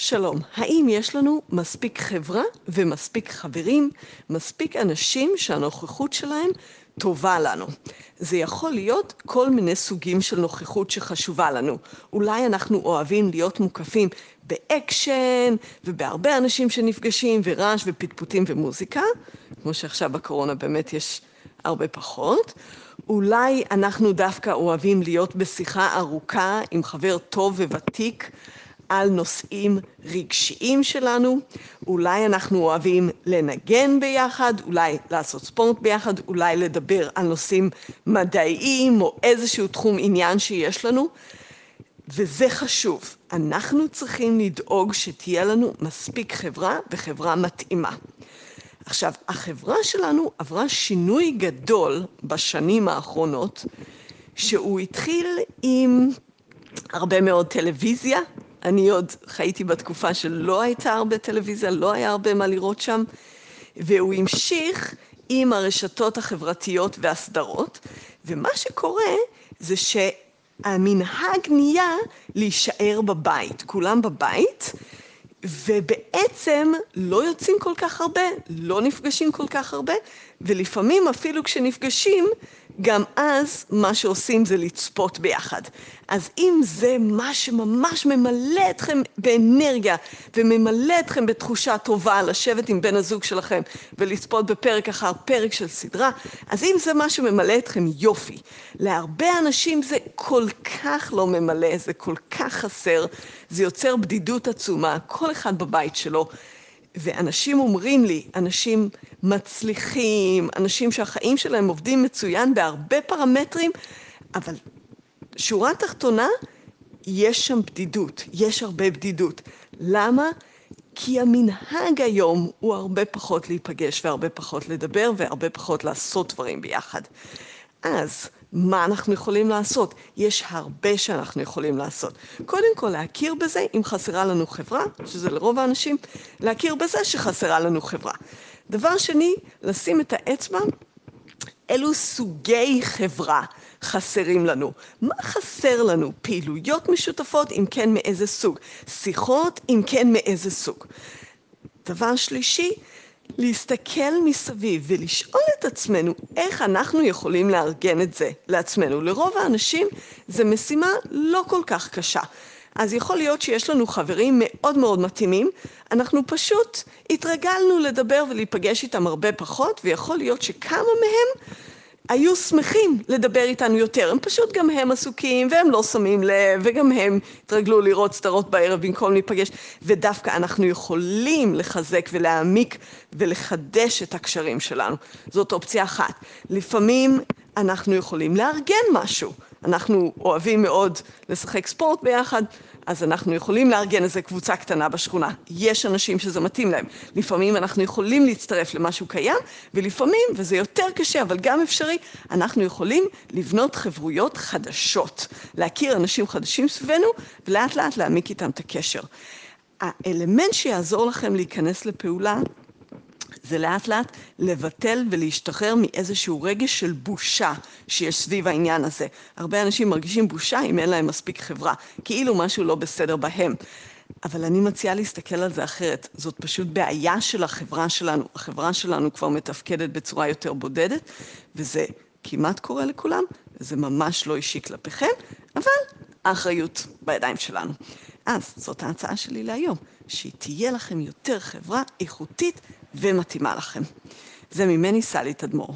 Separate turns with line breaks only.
שלום, האם יש לנו מספיק חברה ומספיק חברים, מספיק אנשים שהנוכחות שלהם טובה לנו? זה יכול להיות כל מיני סוגים של נוכחות שחשובה לנו. אולי אנחנו אוהבים להיות מוקפים באקשן ובהרבה אנשים שנפגשים ורעש ופטפוטים ומוזיקה, כמו שעכשיו בקורונה באמת יש הרבה פחות. אולי אנחנו דווקא אוהבים להיות בשיחה ארוכה עם חבר טוב וותיק על נושאים רגשיים שלנו, אולי אנחנו אוהבים לנגן ביחד, אולי לעשות ספורט ביחד, אולי לדבר על נושאים מדעיים או איזשהו תחום עניין שיש לנו, וזה חשוב. אנחנו צריכים לדאוג שתהיה לנו מספיק חברה וחברה מתאימה. עכשיו, החברה שלנו עברה שינוי גדול בשנים האחרונות, שהוא התחיל עם הרבה מאוד טלוויזיה, אני עוד חייתי בתקופה שלא הייתה הרבה טלוויזיה, לא היה הרבה מה לראות שם, והוא המשיך עם הרשתות החברתיות והסדרות, ומה שקורה זה שהמנהג נהיה להישאר בבית, כולם בבית, ובעצם לא יוצאים כל כך הרבה, לא נפגשים כל כך הרבה, ולפעמים אפילו כשנפגשים, גם אז מה שעושים זה לצפות ביחד. אז אם זה מה שממש ממלא אתכם באנרגיה וממלא אתכם בתחושה טובה לשבת עם בן הזוג שלכם ולצפות בפרק אחר פרק של סדרה, אז אם זה מה שממלא אתכם יופי. להרבה אנשים זה כל כך לא ממלא, זה כל כך חסר, זה יוצר בדידות עצומה, כל אחד בבית שלו. ואנשים אומרים לי, אנשים מצליחים, אנשים שהחיים שלהם עובדים מצוין בהרבה פרמטרים, אבל שורה תחתונה, יש שם בדידות, יש הרבה בדידות. למה? כי המנהג היום הוא הרבה פחות להיפגש והרבה פחות לדבר והרבה פחות לעשות דברים ביחד. אז מה אנחנו יכולים לעשות? יש הרבה שאנחנו יכולים לעשות. קודם כל, להכיר בזה אם חסרה לנו חברה, שזה לרוב האנשים, להכיר בזה שחסרה לנו חברה. דבר שני, לשים את האצבע, אילו סוגי חברה חסרים לנו. מה חסר לנו? פעילויות משותפות, אם כן מאיזה סוג. שיחות, אם כן מאיזה סוג. דבר שלישי, להסתכל מסביב ולשאול את עצמנו איך אנחנו יכולים לארגן את זה לעצמנו. לרוב האנשים זו משימה לא כל כך קשה. אז יכול להיות שיש לנו חברים מאוד מאוד מתאימים, אנחנו פשוט התרגלנו לדבר ולהיפגש איתם הרבה פחות, ויכול להיות שכמה מהם היו שמחים לדבר איתנו יותר. הם פשוט גם הם עסוקים, והם לא שמים לב, וגם הם התרגלו לראות סדרות בערב במקום להיפגש, ודווקא אנחנו יכולים לחזק ולהעמיק ולחדש את הקשרים שלנו. זאת אופציה אחת. לפעמים אנחנו יכולים לארגן משהו. אנחנו אוהבים מאוד לשחק ספורט ביחד, אז אנחנו יכולים לארגן איזה קבוצה קטנה בשכונה. יש אנשים שזה מתאים להם. לפעמים אנחנו יכולים להצטרף למשהו קיים, ולפעמים, וזה יותר קשה, אבל גם אפשרי, אנחנו יכולים לבנות חברויות חדשות. להכיר אנשים חדשים סביבנו, ולאט לאט להעמיק איתם את הקשר. האלמנט שיעזור לכם להיכנס לפעולה זה לאט לאט לבטל ולהשתחרר מאיזשהו רגש של בושה שיש סביב העניין הזה. הרבה אנשים מרגישים בושה אם אין להם מספיק חברה, כאילו משהו לא בסדר בהם. אבל אני מציעה להסתכל על זה אחרת. זאת פשוט בעיה של החברה שלנו. החברה שלנו כבר מתפקדת בצורה יותר בודדת, וזה כמעט קורה לכולם, וזה ממש לא אישי כלפיכם, אבל האחריות בידיים שלנו. אז זאת ההצעה שלי להיום, שתהיה לכם יותר חברה איכותית ומתאימה לכם. זה ממני סלי תדמור.